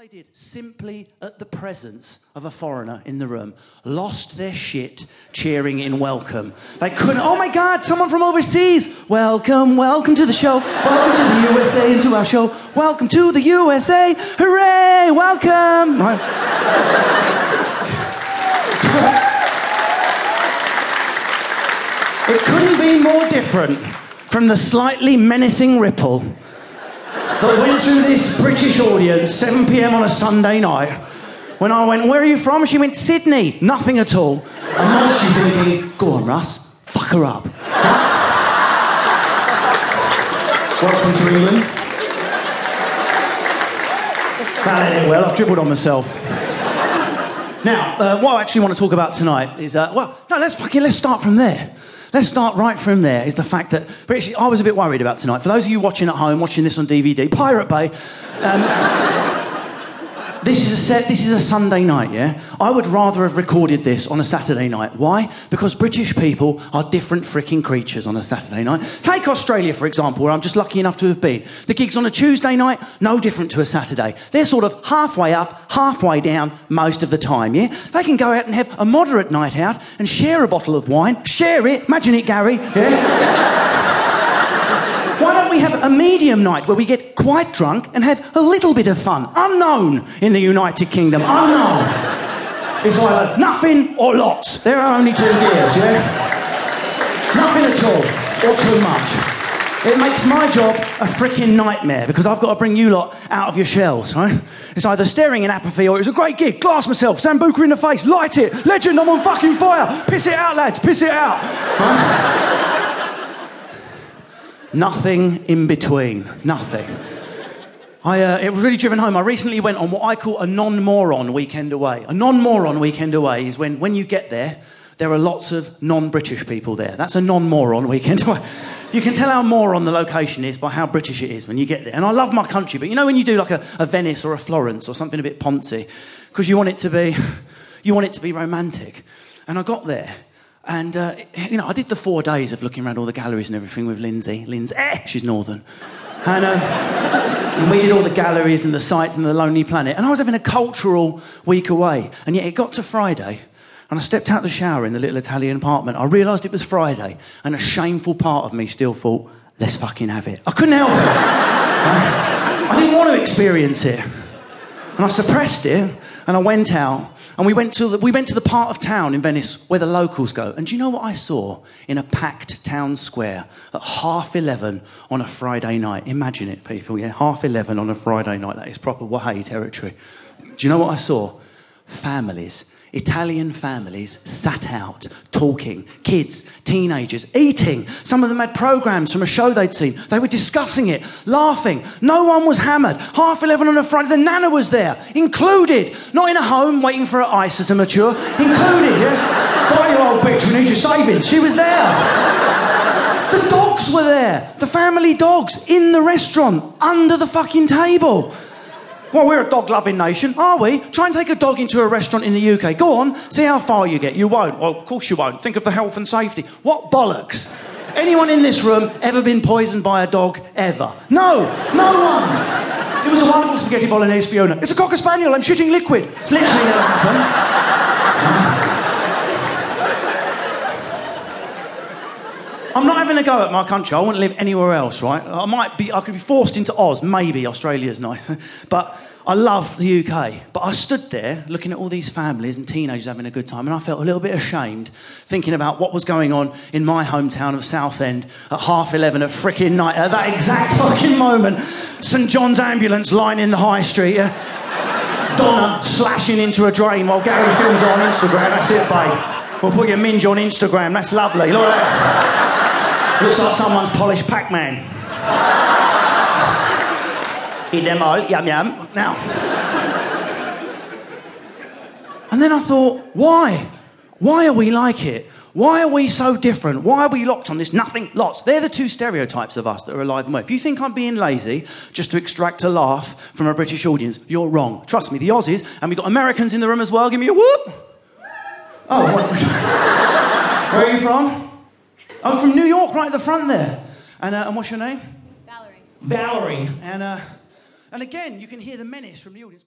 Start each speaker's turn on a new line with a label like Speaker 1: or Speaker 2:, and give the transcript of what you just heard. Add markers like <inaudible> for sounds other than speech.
Speaker 1: they did, simply at the presence of a foreigner in the room, lost their shit cheering in welcome. They couldn't, oh my God, someone from overseas. Welcome, welcome to the show. Welcome to the USA and to our show. Welcome to the USA. Hooray, welcome. Right. <laughs> it couldn't be more different from the slightly menacing ripple that went through this British audience, 7 pm on a Sunday night, when I went, Where are you from? She went, Sydney. Nothing at all. And now she's thinking, Go on, Russ, fuck her up. Welcome to England. That ended well, I've dribbled on myself. Now, uh, what I actually want to talk about tonight is, uh, well, no, let's fucking, let's start from there. Let's start right from there. Is the fact that, actually, I was a bit worried about tonight. For those of you watching at home, watching this on DVD, Pirate Bay. Um, this is a set. This is a Sunday night. Yeah, I would rather have recorded this on a Saturday night. Why? Because British people are different freaking creatures on a Saturday night. Take Australia for example, where I'm just lucky enough to have been. The gigs on a Tuesday night, no different to a Saturday. They're sort of halfway up, halfway down most of the time. Yeah, they can go out and have a moderate night out and share a bottle of wine. Share it. Imagine it, Gary. Yeah. <laughs> Why don't we have a medium night where we get quite drunk and have a little bit of fun? Unknown in the United Kingdom. Unknown. It's either nothing or lots. There are only two gears, yeah? Nothing at all, or too much. It makes my job a freaking nightmare because I've got to bring you lot out of your shells, right? It's either staring in apathy or it's a great gig, glass myself, Sambuca in the face, light it, legend, I'm on fucking fire, piss it out, lads, piss it out. Right? Nothing in between. Nothing. I, uh, it was really driven home. I recently went on what I call a non moron weekend away. A non moron weekend away is when, when you get there, there are lots of non British people there. That's a non moron weekend <laughs> away. You can tell how moron the location is by how British it is when you get there. And I love my country, but you know when you do like a, a Venice or a Florence or something a bit poncy, because you want it to be, you want it to be romantic. And I got there, and, uh, you know, I did the four days of looking around all the galleries and everything with Lindsay. Lindsay, eh, she's northern. And, uh, and, we did all the galleries and the sites and the Lonely Planet. And I was having a cultural week away. And yet it got to Friday, and I stepped out the shower in the little Italian apartment. I realised it was Friday, and a shameful part of me still thought, let's fucking have it. I couldn't help it. <laughs> I didn't want to experience it. And I suppressed it, and I went out, and we went, to the, we went to the part of town in Venice where the locals go. And do you know what I saw in a packed town square at half 11 on a Friday night? Imagine it, people, yeah? Half 11 on a Friday night. That is proper Wahey territory. Do you know what I saw? Families Italian families sat out, talking, kids, teenagers, eating. Some of them had programs from a show they'd seen. They were discussing it, laughing. No one was hammered. Half 11 on a Friday, the nana was there, included. Not in a home waiting for her ISA to mature, included, yeah? Die, you old bitch, we need your savings. She was there. The dogs were there. The family dogs in the restaurant, under the fucking table. Well, we're a dog loving nation, are we? Try and take a dog into a restaurant in the UK. Go on, see how far you get. You won't. Well, of course you won't. Think of the health and safety. What bollocks? Anyone in this room ever been poisoned by a dog ever? No, no one. It was a wonderful spaghetti bolognese, Fiona. It's a cocker spaniel. I'm shooting liquid. It's literally never happened. I'm not having a go at my country. I wouldn't live anywhere else, right? I might be, I could be forced into Oz. Maybe Australia's nice. <laughs> but I love the UK. But I stood there looking at all these families and teenagers having a good time, and I felt a little bit ashamed thinking about what was going on in my hometown of Southend at half 11 at fricking night. At that exact fucking moment, St John's ambulance lining the high street. <laughs> Donna slashing into a drain while Gary films on Instagram. That's it, babe. We'll put your minge on Instagram. That's lovely. Look at that. Looks like someone's polished Pac Man. <laughs> Eat them all, yum yum. Now. And then I thought, why? Why are we like it? Why are we so different? Why are we locked on this nothing lots? They're the two stereotypes of us that are alive and well. If you think I'm being lazy just to extract a laugh from a British audience, you're wrong. Trust me, the Aussies, and we've got Americans in the room as well. Give me a whoop. Oh, <laughs> where are you from? I'm from New York, right at the front there. And, uh, and what's your name?
Speaker 2: Valerie.
Speaker 1: Valerie. And, uh, and again, you can hear the menace from the audience.